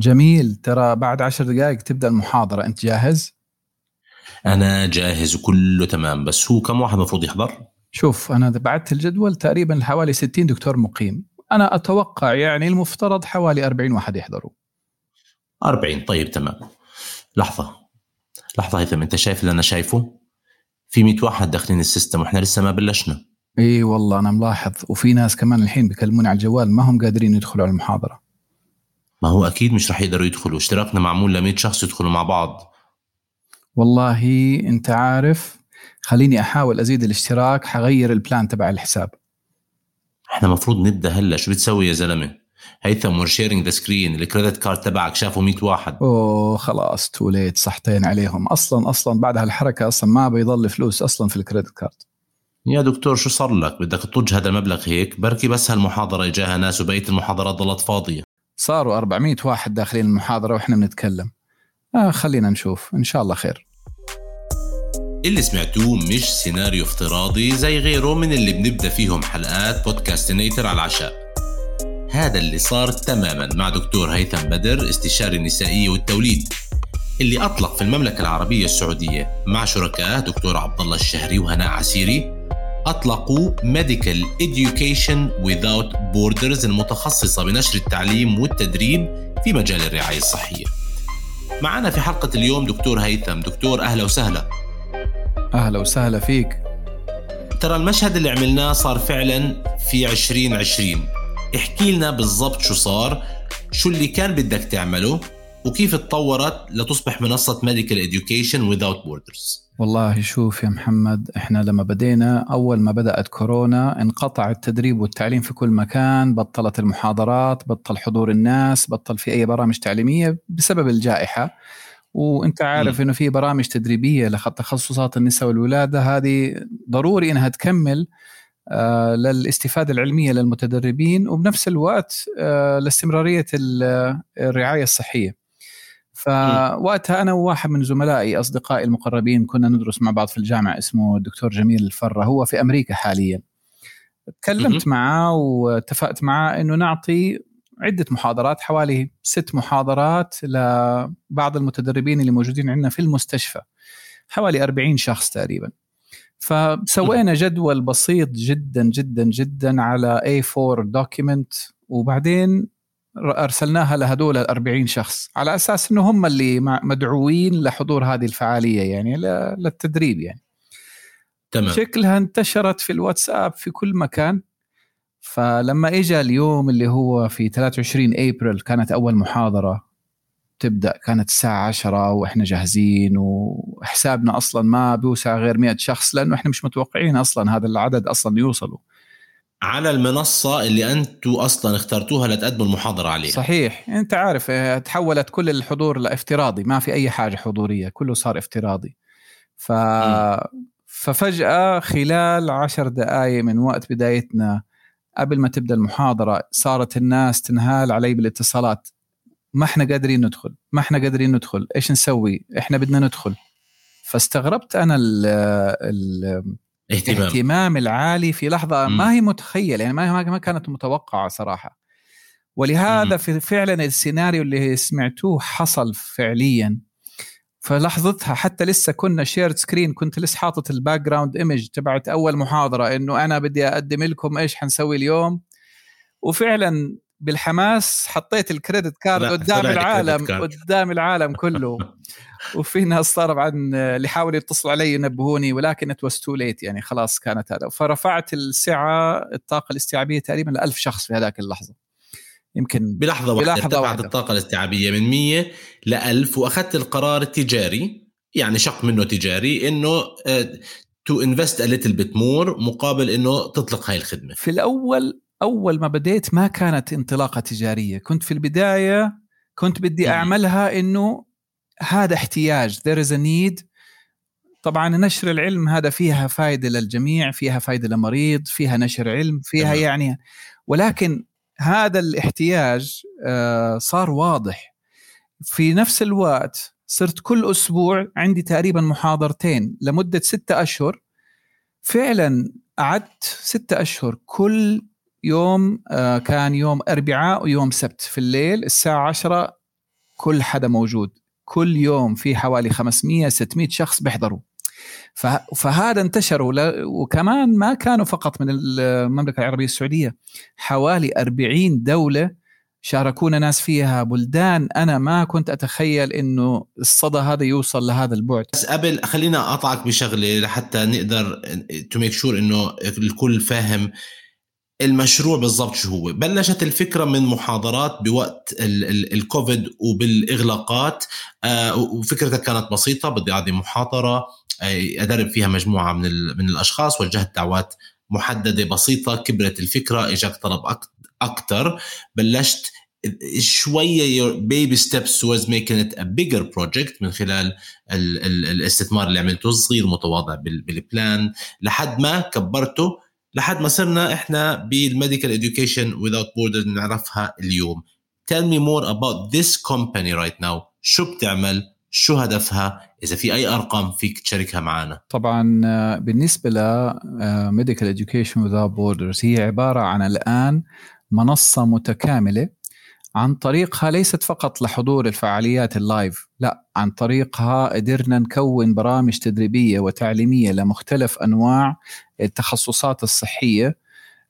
جميل. ترى بعد عشر دقائق تبدأ المحاضرة. أنت جاهز؟ أنا جاهز وكله تمام بس هو كم واحد المفروض يحضر؟ شوف أنا بعت الجدول تقريبا حوالي 60 دكتور مقيم. أنا أتوقع يعني المفترض حوالي 40 واحد يحضروا. 40 طيب تمام. لحظة لحظة هيثم أنت شايف اللي أنا شايفه؟ في 100 واحد داخلين ال system وإحنا لسه ما بلشنا. إي والله أنا ملاحظ. وفي ناس كمان الحين بيكلموني على الجوال ما هم قادرين يدخلوا على المحاضرة. ما هو أكيد مش رح يقدروا يدخلوا. اشتراكنا معمول ل 100 شخص يدخلوا مع بعض. والله أنت عارف خليني أحاول أزيد الاشتراك حغير ال plan تبع الحساب. إحنا المفروض نبدأ هلا. شو بتسوي يا زلمة؟ هيثم we're sharing the screen ال credit card تبعك شافوا 100 واحد. أوه خلاص too late صحتين عليهم. أصلا أصلا بعد هالحركة أصلا ما بيضل فلوس أصلا في ال credit card يا دكتور شو صار لك؟ بدك تطج هذا المبلغ هيك؟ بركي بس هالمحاضرة إجاها ناس وبقية المحاضرات ضلت فاضية. صاروا 400 واحد داخلين المحاضرة وإحنا بنتكلم. آه خلينا نشوف. إن شاء الله خير. اللي سمعتوه مش سيناريو افتراضي زي غيره من اللي بنبدأ فيهم حلقات بودكاستنيتر على العشاء. هذا اللي صار تماما مع دكتور هيثم بدر استشاري النسائية والتوليد اللي أطلق في المملكة العربية السعودية مع شركائه دكتور عبد الله الشهري وهناء عسيري أطلقوا Medical Education Without Borders المتخصصة بنشر التعليم والتدريب في مجال الرعاية الصحية. معنا في حلقة اليوم دكتور هيثم. دكتور أهلا وسهلا. أهلا وسهلا فيك. ترى المشهد اللي عملناه صار فعلا في 2020 احكي لنا بالضبط شو صار شو اللي كان بدك تعمله وكيف تطورت لتصبح منصة Medical Education Without Borders. والله شوف يا محمد إحنا لما بدينا أول ما بدأت كورونا انقطع التدريب والتعليم في كل مكان بطلت المحاضرات بطل حضور الناس بطل في أي برامج تعليمية بسبب الجائحة وأنت عارف إنه في برامج تدريبية لتخصصات النساء والولادة هذه ضروري إنها تكمل آه، للاستفادة العلمية للمتدربين وبنفس الوقت آه، لاستمرارية الرعاية الصحية. فوقتها أنا وواحد من زملائي أصدقائي المقربين كنا ندرس مع بعض في الجامعة اسمه الدكتور جميل الفرة هو في أمريكا حاليا. تكلمت معه واتفقت معه إنه نعطي عدة محاضرات حوالي ست محاضرات لبعض المتدربين اللي موجودين عندنا في المستشفى. حوالي 40 شخص تقريبا. فسوينا جدول بسيط جدا جدا جدا على A4 دوكيمنت وبعدين أرسلناها لهدول ال 40 شخص على أساس إنه هم اللي مدعوين لحضور هذه الفعالية يعني للتدريب يعني. تمام. شكلها انتشرت في الواتساب في كل مكان. فلما اجى اليوم اللي هو في 23 أبريل كانت أول محاضرة تبدأ كانت الساعة 10 وإحنا جاهزين وحسابنا أصلا ما بيوسع غير 100 شخص لأنه إحنا مش متوقعين أصلا هذا العدد أصلا يوصلوا. على المنصة اللي أنتم أصلا اخترتوها لتقدموا المحاضرة عليها. صحيح. أنت عارف آه، تحولت كل الحضور لافتراضي ما في أي حاجة حضورية كله صار افتراضي. ف... ففجأة خلال عشر دقائق من وقت بدايتنا قبل ما تبدأ المحاضرة صارت الناس تنهال علي بالاتصالات. ما إحنا قادرين ندخل ما إحنا قادرين ندخل إيش نسوي؟ إحنا بدنا ندخل. فاستغربت أنا ال ال اهتمام. الاهتمام العالي في لحظة م. ما هي متخيلة يعني ما ما كانت متوقعة صراحة ولهذا في فعلا السيناريو اللي سمعتوه حصل فعليا فلحظتها حتى لسه كنا shared screen كنت لسه حاطط ال background image تبعت أول محاضرة إنه أنا بدي أقدم لكم إيش حنسوي اليوم وفعلا بالحماس حطيت ال credit card قدام العالم قدام العالم كله. وفي ناس طبعا اللي حاولوا يتصلوا علي ينبهوني ولكن it too late يعني خلاص كانت هذا. فرفعت السعة الطاقة الاستيعابية تقريبا ل 1000 شخص في هذاك اللحظة. يمكن بلحظة واحدة بلحظة واحدة. الطاقة الاستيعابية من 100 ل 1000 وأخذت القرار التجاري يعني شق منه تجاري إنه to invest a little bit more مقابل إنه تطلق هاي الخدمة. في الأول أول ما بديت ما كانت انطلاقة تجارية. كنت في البداية كنت بدي أعملها إنه هذا احتياج. There is a need. طبعا نشر العلم هذا فيها فائده للجميع فيها فائده للمريض فيها نشر علم فيها يعني. ولكن هذا الاحتياج آه، صار واضح. في نفس الوقت صرت كل أسبوع عندي تقريبا محاضرتين لمدة ستة أشهر. فعلا قعدت ستة أشهر كل يوم آه، كان يوم أربعاء ويوم سبت في الليل الساعة 10 كل حدا موجود. كل يوم في حوالي 500 600 شخص بيحضروا. فهذا انتشر وكمان ما كانوا فقط من المملكة العربية السعودية. حوالي 40 دولة شاركونا ناس فيها. بلدان أنا ما كنت أتخيل إنه الصدى هذا يوصل لهذا البعد. بس قبل خلينا أقطعك بشغلة لحتى نقدر to make sure إنه الكل فاهم. المشروع بالضبط شو هو. بلشت الفكرة من محاضرات بوقت الكوفيد وبالإغلاقات. آه وفكرتها كانت بسيطة بدي أعطي محاضرة آه، أدرب فيها مجموعة من من الأشخاص وجهت دعوات محددة بسيطة كبرت الفكرة اجاك طلب أكثر بلشت شوية baby steps towards making it a bigger project من خلال ال ال الاستثمار اللي عملته صغير متواضع بال plan لحد ما كبرته لحد ما صرنا إحنا بال medical education without borders نعرفها اليوم. Tell me more about this company right now. شو بتعمل؟ شو هدفها؟ إذا في أي أرقام فيك تشاركها معنا. طبعا آه، بالنسبة ل medical education without borders هي عبارة عن الآن منصة متكاملة عن طريقها ليست فقط لحضور الفعاليات ال live لا عن طريقها قدرنا نكون برامج تدريبية وتعليمية لمختلف أنواع التخصصات الصحية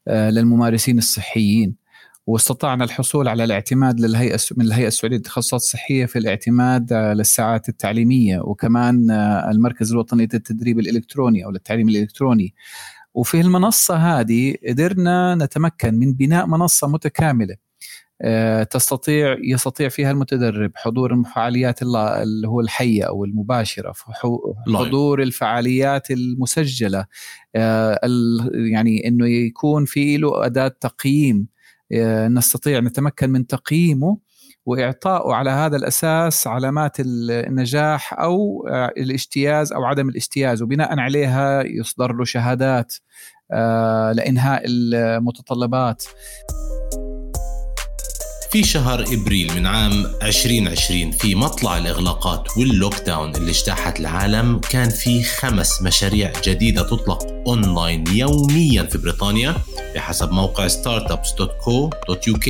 آه، للممارسين الصحيين. واستطعنا الحصول على الاعتماد للهيئة من الهيئة السعودية للتخصصات الصحية في الاعتماد آه، للساعات التعليمية وكمان آه، المركز الوطني للتدريب الإلكتروني أو للتعليم الإلكتروني. وفي المنصة هذه قدرنا نتمكن من بناء منصة متكاملة آه، تستطيع يستطيع فيها المتدرب حضور الفعاليات اللي هو الحية أو المباشرة حضور الفعاليات المسجلة. آه، يعني إنه يكون في له أداة تقييم. آه، نستطيع نتمكن من تقييمه واعطائه على هذا الأساس علامات النجاح أو الاجتياز أو عدم الاجتياز وبناء عليها يصدر له شهادات لإنهاء المتطلبات. في شهر إبريل من عام 2020 في مطلع الإغلاقات وال lockdown اللي اجتاحت العالم كان في خمس مشاريع جديدة تطلق أونلاين يوميا في بريطانيا بحسب موقع startups.co.uk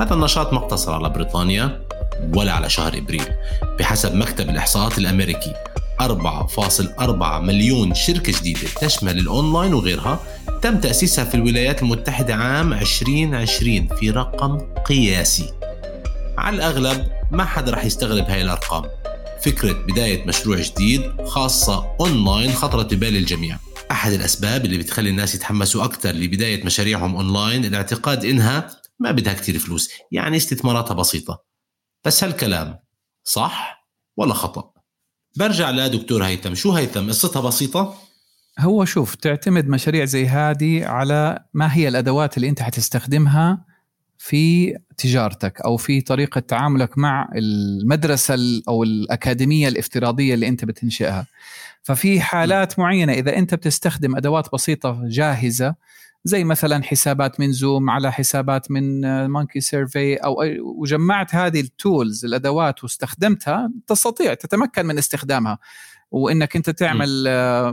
هذا النشاط ما اقتصر على بريطانيا ولا على شهر إبريل بحسب مكتب الإحصاءات الأمريكي. 4.4 مليون شركة جديدة تشمل الأونلاين وغيرها. تم تأسيسها في الولايات المتحدة عام 2020 في رقم قياسي. على الأغلب ما حدا رح يستغرب هاي الأرقام. فكرة بداية مشروع جديد خاصة أونلاين خطرت ببال الجميع. أحد الأسباب اللي بتخلي الناس يتحمسوا أكثر لبداية مشاريعهم أونلاين الاعتقاد إنها ما بدها كتير فلوس يعني استثماراتها بسيطة. بس هالكلام صح ولا خطأ؟ برجع لدكتور هيثم. شو هيثم؟ قصتها بسيطة؟ هو شوف تعتمد مشاريع زي هذه على ما هي الأدوات اللي أنت حتستخدمها في تجارتك أو في طريقة تعاملك مع المدرسة أو الأكاديمية الافتراضية اللي أنت بتنشئها. ففي حالات معينة إذا أنت بتستخدم أدوات بسيطة جاهزة زي مثلا حسابات من Zoom على حسابات من Monkey Survey أو وجمعت هذه ال tools الأدوات واستخدمتها تستطيع تتمكن من استخدامها. وإنك أنت تعمل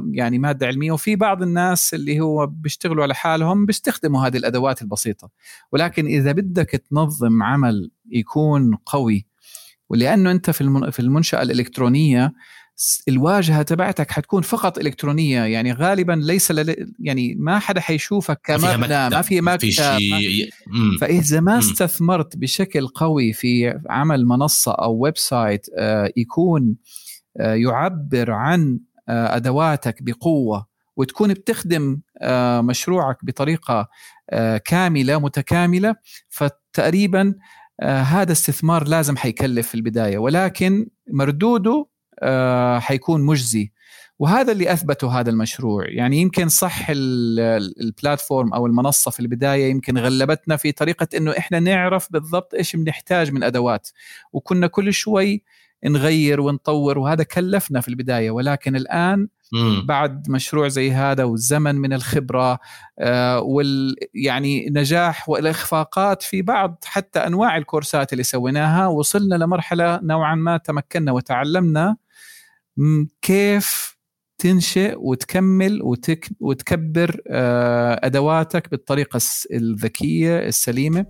م. يعني مادة علمية. وفي بعض الناس اللي هو بيشتغلوا على حالهم بيستخدموا هذه الأدوات البسيطة. ولكن إذا بدك تنظم عمل يكون قوي ولأنه أنت في في المنشأة الإلكترونية الواجهة تبعتك حتكون فقط إلكترونية يعني غالبا ليس لل... يعني ما حدا حيشوفك كمبنى ما في مكتب شي... فإذا ما استثمرت بشكل قوي في عمل منصة أو website آه، يكون آه، يعبر عن آه، أدواتك بقوة وتكون بتخدم مشروعك بطريقة كاملة متكاملة فتقريبا هذا استثمار لازم حيكلف في البداية. ولكن مردوده حيكون مجزي. وهذا اللي أثبته هذا المشروع. يعني يمكن صح ال platform أو المنصة في البداية يمكن غلبتنا في طريقة إنه إحنا نعرف بالضبط إيش بنحتاج من أدوات. وكنا كل شوي نغير ونطور وهذا كلفنا في البداية. ولكن الآن مم. بعد مشروع زي هذا والزمن من الخبرة آه وال يعني نجاح والإخفاقات في بعض حتى أنواع الكورسات اللي سويناها وصلنا لمرحلة نوعا ما تمكنا وتعلمنا كيف تنشئ وتكمل وتك وتكبر آه، أدواتك بالطريقة الذكية السليمة؟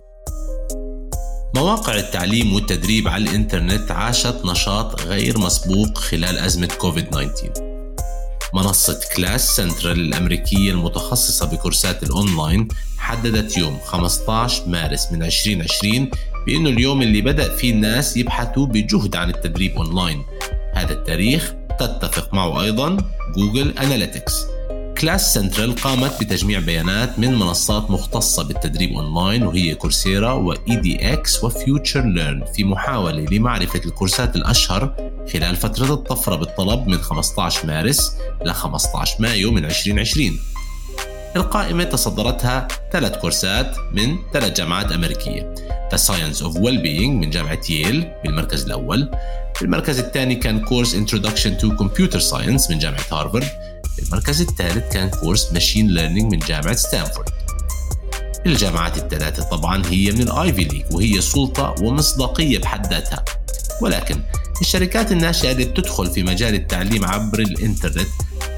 مواقع التعليم والتدريب على الإنترنت عاشت نشاط غير مسبوق خلال أزمة كوفيد 19 منصة Class Central الأمريكية المتخصصة بكورسات الأونلاين حددت يوم 15 مارس من 2020 بأنه اليوم اللي بدأ فيه الناس يبحثوا بجهد عن التدريب أونلاين. هذا التاريخ تتفق معه أيضا Google Analytics Class Central قامت بتجميع بيانات من منصات مختصة بالتدريب أونلاين وهي Coursera و edX و FutureLearn في محاولة لمعرفة الكورسات الأشهر خلال فترة الطفرة بالطلب من 15 مارس ل 15 مايو من 2020 القائمة تصدرتها ثلاث كورسات من ثلاث جامعات أمريكية. The Science of Wellbeing من جامعة ييل بالمركز الأول. المركز الثاني كان كورس Introduction to Computer Science من جامعة هارفارد. المركز الثالث كان كورس machine learning من جامعة ستانفورد. الجامعات الثلاثة طبعا هي من ال Ivy League وهي سلطة ومصداقية بحد ذاتها. ولكن الشركات الناشئة اللي بتدخل في مجال التعليم عبر الإنترنت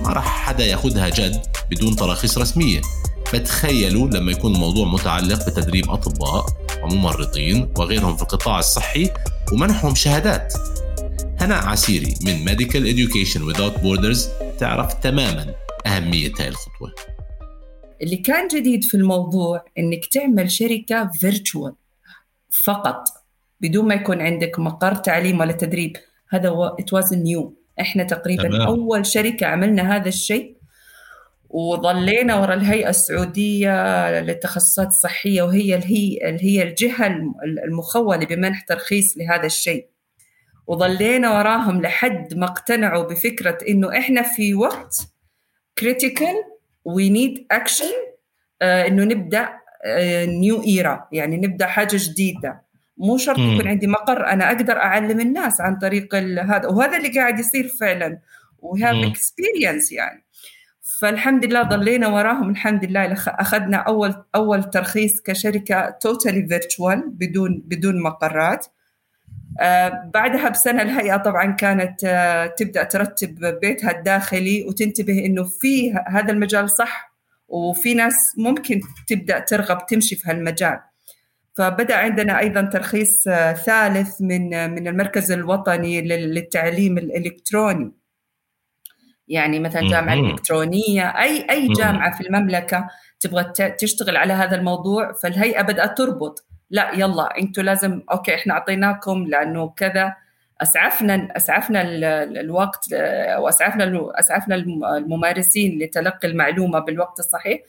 ما راح حدا ياخذها جد بدون تراخيص رسمية. فتخيلوا لما يكون الموضوع متعلق بتدريب أطباء وممرضين وغيرهم في القطاع الصحي ومنحهم شهادات. هناء عسيري من Medical Education Without Borders تعرف تماما أهمية هاي الخطوة. اللي كان جديد في الموضوع إنك تعمل شركة virtual فقط بدون ما يكون عندك مقر تعليم ولا تدريب. هذا it was new إحنا تقريبا تمام. أول شركة عملنا هذا الشيء وظلينا وراء الهيئة السعودية للتخصصات الصحية وهي الهي اللي هي الجهة المخوله بمنح ترخيص لهذا الشيء وظلينا وراهم لحد ما اقتنعوا بفكرة إنه إحنا في وقت critical we need action إنه نبدأ new uh, era يعني نبدأ حاجة جديدة مو شرط يكون عندي مقر أنا أقدر أعلم الناس عن طريق هذا وهذا اللي قاعد يصير فعلا و have experience يعني. فالحمد لله ضلينا وراهم الحمد لله أخذنا أول أول ترخيص كشركة totally virtual بدون بدون مقرات. آه، بعدها بسنة الهيئة طبعا كانت آه، تبدأ ترتب بيتها الداخلي وتنتبه إنه في هذا المجال صح وفي ناس ممكن تبدأ ترغب تمشي في هالمجال. فبدأ عندنا أيضا ترخيص آه، ثالث من من المركز الوطني للتعليم الإلكتروني. يعني مثلا جامعة الالكترونيه أي أي جامعة في المملكة تبغى تشتغل على هذا الموضوع فالهيئة بدأت تربط. لا يلا أنتم لازم أوكي إحنا أعطيناكم لأنه كذا. أسعفنا أسعفنا الوقت وأسعفنا أسعفنا الممارسين لتلقي المعلومة بالوقت الصحيح.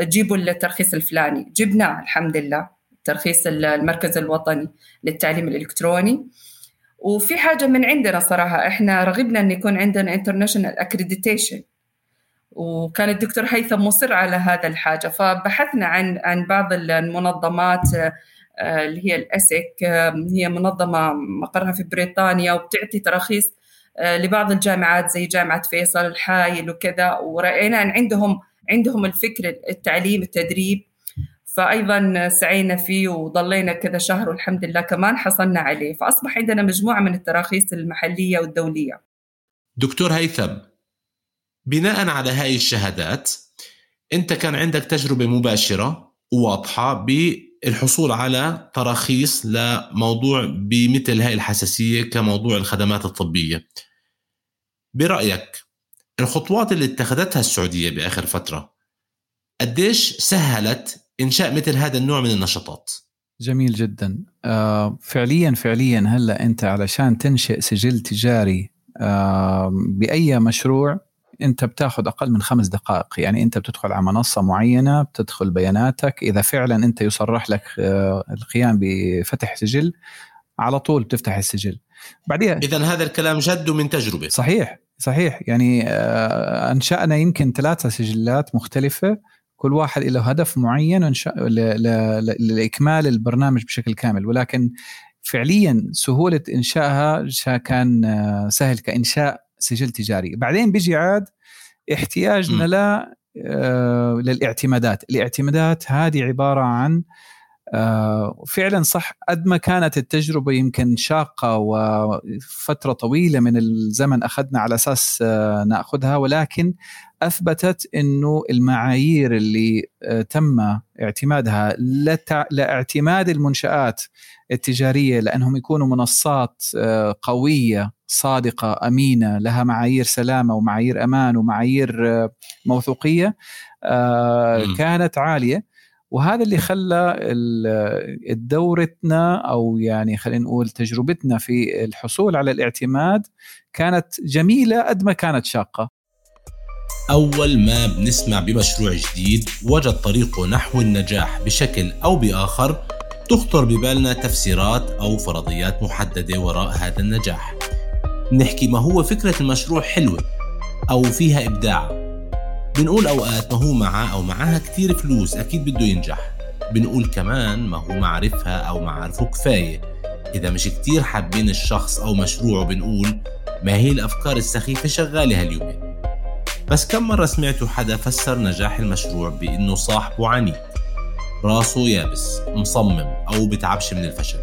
جيبوا الترخيص الفلاني. جبناه الحمد لله. ترخيص المركز الوطني للتعليم الإلكتروني. وفي حاجة من عندنا صراحة إحنا رغبنا إن يكون عندنا international accreditation وكان الدكتور هيثم مصر على هذا الحاجة. فبحثنا عن عن بعض المنظمات آه، اللي هي الأسك آه، هي منظمة مقرها في بريطانيا وبتعطي تراخيص آه، لبعض الجامعات زي جامعة فيصل الحايل وكذا. ورأينا أن عندهم عندهم الفكر التعليم التدريب فأيضا سعينا فيه وضلينا كذا شهر والحمد لله كمان حصلنا عليه. فأصبح عندنا مجموعة من التراخيص المحلية والدولية. دكتور هيثم بناء على هاي الشهادات أنت كان عندك تجربة مباشرة وواضحة الحصول على تراخيص لموضوع بمثل هاي الحساسية كموضوع الخدمات الطبية. برأيك الخطوات اللي اتخذتها السعودية بآخر فترة قديش سهلت إنشاء مثل هذا النوع من النشاطات؟ جميل جدا. آه فعليا فعليا هلأ أنت علشان تنشئ سجل تجاري آه بأي مشروع أنت بتاخذ أقل من خمس دقائق. يعني أنت بتدخل على منصة معينة بتدخل بياناتك. إذا فعلا أنت يصرح لك آه، القيام بفتح سجل على طول بتفتح السجل. بعدين اذا هذا الكلام جد من تجربة. صحيح صحيح. يعني أنشأنا يمكن ثلاثة سجلات مختلفة. كل واحد له هدف معين لإكمال البرنامج بشكل كامل. ولكن فعليا سهولة إنشائها كان آه، سهل كإنشاء سجل تجاري. بعدين بيجي عاد احتياجنا ل آه للاعتمادات. الاعتمادات هذه عبارة عن فعلا صح. قد ما كانت التجربة يمكن شاقة وفترة طويلة من الزمن أخذنا على أساس آه نأخذها ولكن أثبتت إنه المعايير اللي آه، تم اعتمادها لاعتماد المنشآت التجارية لأنهم يكونوا منصات آه، قوية صادقة أمينة لها معايير سلامة ومعايير أمان ومعايير آه، موثوقية كانت عالية. وهذا اللي خلى دورتنا أو يعني خلينا نقول تجربتنا في الحصول على الاعتماد كانت جميلة قد ما كانت شاقة. أول ما بنسمع بمشروع جديد وجد طريقه نحو النجاح بشكل أو بآخر تخطر ببالنا تفسيرات أو فرضيات محددة وراء هذا النجاح. نحكي ما هو فكرة المشروع حلوة أو فيها إبداع. بنقول أوقات ما هو معاه أو معاها كتير فلوس أكيد بده ينجح. بنقول كمان ما هو معرفها أو معارفه كفاية. إذا مش كتير حابين الشخص أو مشروعه بنقول ما هي الأفكار السخيفة شغالة هاليومين. بس كم مرة سمعتوا حدا فسر نجاح المشروع بإنه صاحبه عنيد؟ راسه يابس مصمم وما بتعبش من الفشل.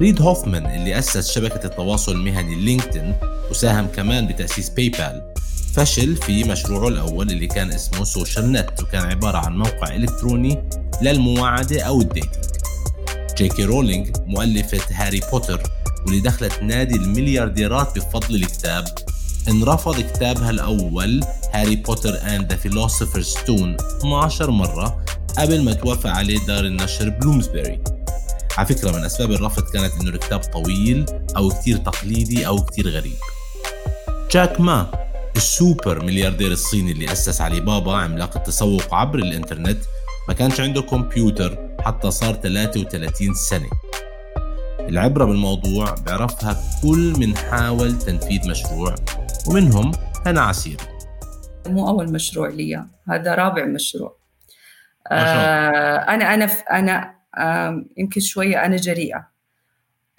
ريد هوفمان اللي أسس شبكة التواصل المهني LinkedIn وساهم كمان بتأسيس PayPal فشل في مشروعه الأول اللي كان اسمه SocialNet وكان عبارة عن موقع إلكتروني للمواعدة أو ال dating جي كي رولينج مؤلفة هاري بوتر واللي دخلت نادي المليارديرات بفضل الكتاب. انرفض كتابها الأول Harry Potter and the Philosopher's Stone 12 مرة قبل ما توافق عليه دار النشر بلومسبري على فكرة من أسباب الرفض كانت إنه الكتاب طويل أو كتير تقليدي أو كتير غريب. جاك ما السوبر ملياردير الصيني اللي أسس علي بابا عملاق التسوق عبر الإنترنت ما كانش عنده كمبيوتر حتى صار 33 سنة. العبرة بالموضوع بعرفها كل من حاول تنفيذ مشروع ومنهم هنا عسيري. مو أول مشروع لي هذا رابع مشروع. آه أنا أنا أنا آه يمكن شوية أنا جريئة.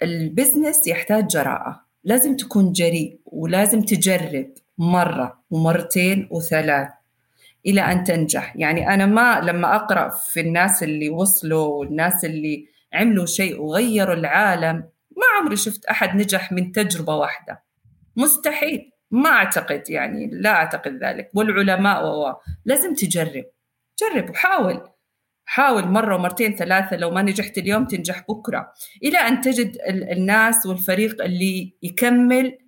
البزنس يحتاج جراءة لازم تكون جريء ولازم تجرب. مرة ومرتين وثلاث إلى أن تنجح. يعني أنا ما لما أقرأ في الناس اللي وصلوا والناس اللي عملوا شيء وغيروا العالم ما عمري شفت أحد نجح من تجربة واحدة. مستحيل. ما أعتقد يعني لا أعتقد ذلك. والعلماء و لازم تجرب. جرب وحاول. حاول مرة ومرتين ثلاثة. لو ما نجحت اليوم تنجح بكرة. إلى أن تجد الناس والفريق اللي يكمل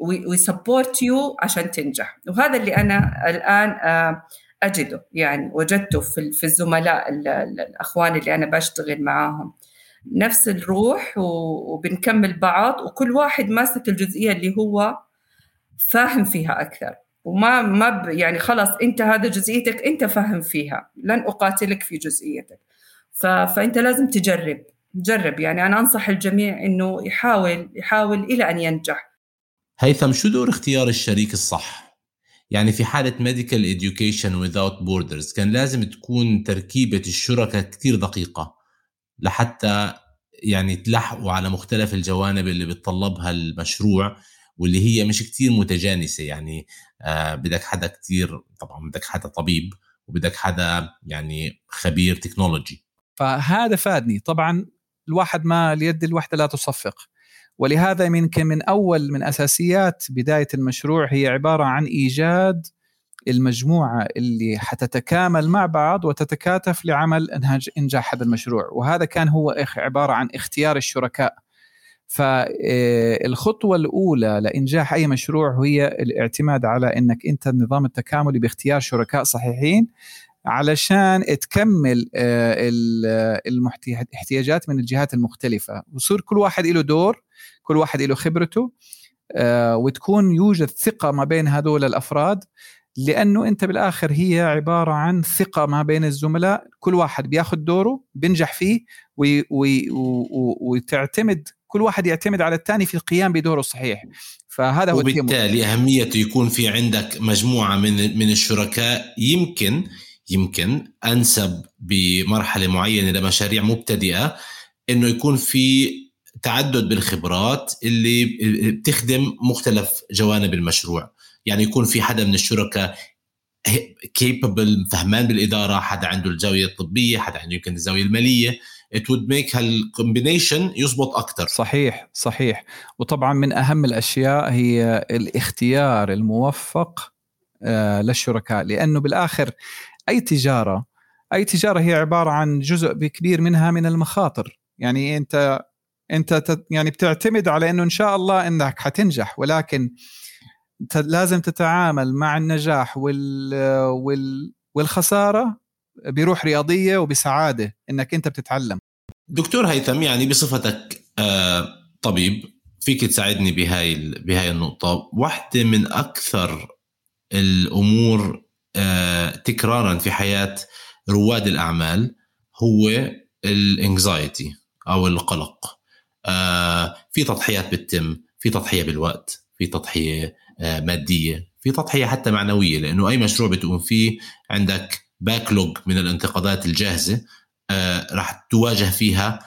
ويسبورت يو عشان تنجح. وهذا اللي أنا الآن آه، أجده. يعني وجدته في الزملاء الأخوان اللي أنا بشتغل معاهم. نفس الروح وبنكمل بعض وكل واحد ماسك الجزئية اللي هو فاهم فيها أكثر. وما ما يعني خلاص أنت هذا جزئيتك أنت فاهم فيها. لن أقاتلك في جزئيتك. فأنت لازم تجرب. جرب. يعني أنا أنصح الجميع إنه يحاول يحاول إلى أن ينجح. هيثم شو دور اختيار الشريك الصح؟ يعني في حالة Medical Education Without Borders كان لازم تكون تركيبة الشركاء كتير دقيقة لحتى يعني تلحقوا على مختلف الجوانب اللي بتطلبها المشروع واللي هي مش كتير متجانسة. يعني آه بدك حدا كتير طبعا بدك حدا طبيب وبدك حدا يعني خبير تكنولوجي فهذا فادني. طبعا الواحد ما اليد الواحدة لا تصفق. ولهذا يمكن من أول من أساسيات بداية المشروع هي عبارة عن إيجاد المجموعة اللي حتتكامل مع بعض وتتكاتف لعمل إنجاح هذا المشروع. وهذا كان هو عبارة عن اختيار الشركاء. فالخطوة الأولى لإنجاح أي مشروع هي الاعتماد على أنك أنت النظام التكاملي باختيار شركاء صحيحين. علشان تكمل الاحتياجات من الجهات المختلفة. وصير كل واحد له دور كل واحد له خبرته وتكون يوجد ثقة ما بين هذول الأفراد لأنه أنت بالآخر هي عبارة عن ثقة ما بين الزملاء. كل واحد بياخذ دوره بينجح فيه وي وي وتعتمد كل واحد يعتمد على الثاني في القيام بدوره الصحيح. فهذا هو وبالتالي أهميته يكون في عندك مجموعة من من الشركاء. يمكن يمكن أنسب بمرحلة معينة لمشاريع مبتدئة إنه يكون في تعدد بالخبرات اللي بتخدم مختلف جوانب المشروع. يعني يكون في حدا من الشركاء capable فهمان بالإدارة حدا عنده الزاوية الطبية حدا عنده يمكن الزاوية المالية. It would make هال combination يزبط أكثر صحيح صحيح. وطبعا من أهم الأشياء هي الاختيار الموفق آه، للشركاء. لأنه بالآخر أي تجارة أي تجارة هي عبارة عن جزء كبير منها من المخاطر. يعني أنت أنت يعني بتعتمد على إنه إن شاء الله إنك حتنجح ولكن لازم تتعامل مع النجاح وال, وال والخسارة بروح رياضية وبسعادة إنك أنت بتتعلم. دكتور هيثم يعني بصفتك آه، طبيب فيك تساعدني بهاي بهاي النقطة. واحدة من أكثر الأمور تكرارا في حياة رواد الأعمال هو الانكزايتي أو القلق. آه، في تضحيات بتتم في تضحية بالوقت في تضحية مادية في تضحية حتى معنوية لأنه أي مشروع بتقوم فيه عندك باكلوج من الانتقادات الجاهزة آه راح تواجه فيها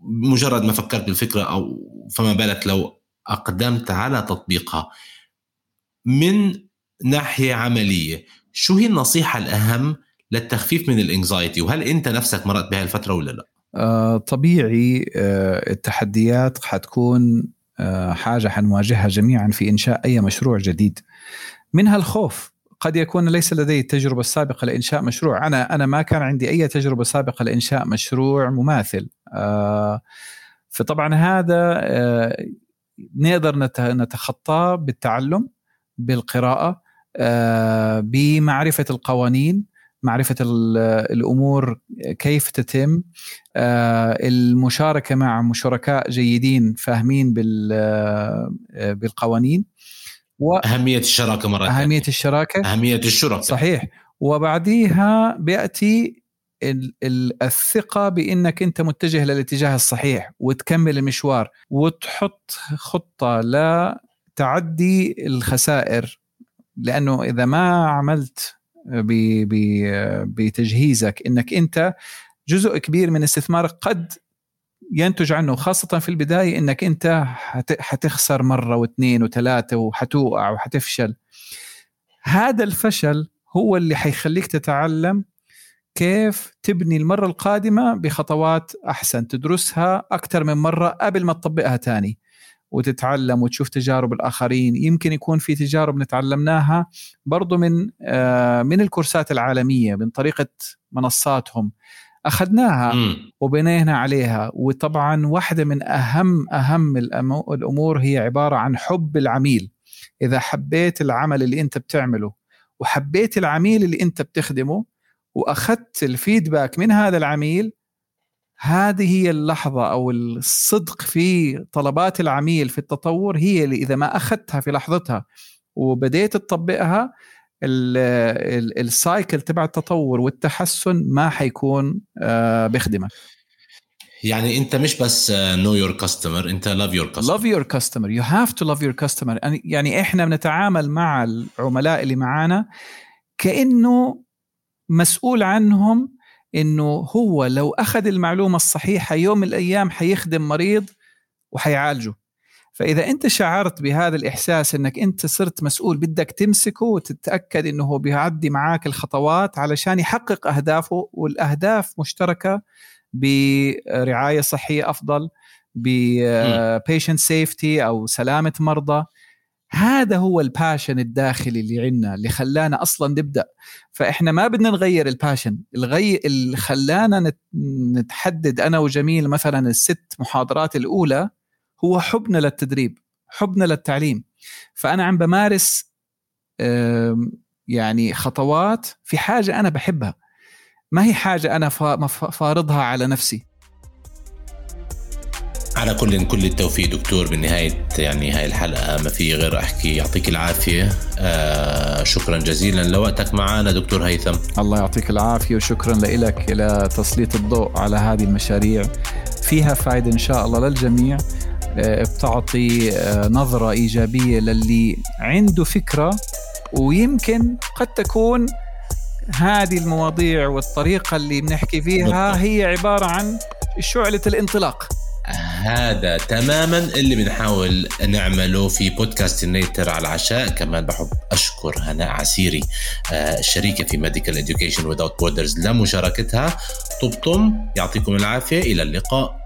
مجرد ما فكرت بالفكرة أو فما بالك لو أقدمت على تطبيقها. من ناحية عملية شو هي النصيحة الأهم للتخفيف من الإنكزايتي؟ وهل أنت نفسك مرت بهاي الفترة ولا لا؟ آه طبيعي آه التحديات حتكون آه حاجة حنواجهها جميعا في إنشاء أي مشروع جديد. منها الخوف. قد يكون ليس لدي التجربة السابقة لإنشاء مشروع. أنا أنا ما كان عندي أي تجربة سابقة لإنشاء مشروع مماثل. فطبعا هذا نقدر نتخطاه بالتعلم بالقراءة آه، بمعرفة القوانين معرفة الأمور كيف تتم. المشاركة مع شركاء جيدين فاهمين بالقوانين. و... أهمية الشراكة مرة أهمية الشراكة. أهمية الشركة صحيح. وبعديها بيأتي الثقة بأنك أنت متجه للاتجاه الصحيح وتكمل المشوار وتحط خطة لتعدي الخسائر. لأنه إذا ما عملت بتجهيزك أنك أنت جزء كبير من استثمارك قد ينتج عنه خاصة في البداية إنك أنت حتخسر مرة واثنين وثلاثة وحتوقع وحتفشل. هذا الفشل هو اللي حيخليك تتعلم كيف تبني المرة القادمة بخطوات أحسن تدرسها أكثر من مرة قبل ما تطبقها تاني. وتتعلم وتشوف تجارب الآخرين. يمكن يكون في تجارب نتعلمناها برضو من آه، من الكورسات العالمية من طريقة منصاتهم. أخذناها وبنينا عليها. وطبعا واحدة من أهم أهم الأمور هي عبارة عن حب العميل. إذا حبيت العمل اللي أنت بتعمله وحبيت العميل اللي أنت بتخدمه وأخذت الفيدباك من هذا العميل هذه هي اللحظة أو الصدق في طلبات العميل في التطور هي اللي إذا ما أخذتها في لحظتها وبديت تطبقها ال cycle تبع التطور والتحسن ما حيكون آه، بيخدمك. يعني أنت مش بس know your customer أنت love your customer love your customer you have to love your customer يعني إحنا بنتعامل مع العملاء اللي معانا كأنه مسؤول عنهم إنه هو لو أخذ المعلومة الصحيحة يوم من الأيام حيخدم مريض وحيعالجه. فإذا أنت شعرت بهذا الإحساس إنك أنت صرت مسؤول بدك تمسكه وتتأكد إنه هو بيعدي معاك الخطوات علشان يحقق أهدافه والأهداف مشتركة برعاية صحية أفضل ب patient safety أو سلامة مرضى. هذا هو ال passion الداخلي اللي عندنا اللي خلانا أصلا نبدأ. فإحنا ما بدنا نغير ال passion الغي اللي خلانا نتحدد أنا وجميل مثلا الست محاضرات الأولى هو حبنا للتدريب حبنا للتعليم. فأنا عم بمارس يعني خطوات في حاجة أنا بحبها. ما هي حاجة أنا فارضها على نفسي. على كل كل التوفيق دكتور بالنهاية يعني هاي الحلقة ما في غير أحكي يعطيك العافية. آه شكرا جزيلا لوقتك معنا دكتور هيثم. الله يعطيك العافية وشكرا لك إلى تسليط الضوء على هذه المشاريع. فيها فائدة إن شاء الله للجميع. آه، بتعطي آه، نظرة إيجابية للي عنده فكرة ويمكن قد تكون هذه المواضيع والطريقة اللي بنحكي فيها هي عبارة عن شعلة الانطلاق. هذا تماما اللي بنحاول نعمله في بودكاست النيتر على العشاء. كمان بحب أشكر هناء عسيري آه، الشريكة في ميديكال education without borders لمشاركتها. طبتم يعطيكم العافية. إلى اللقاء.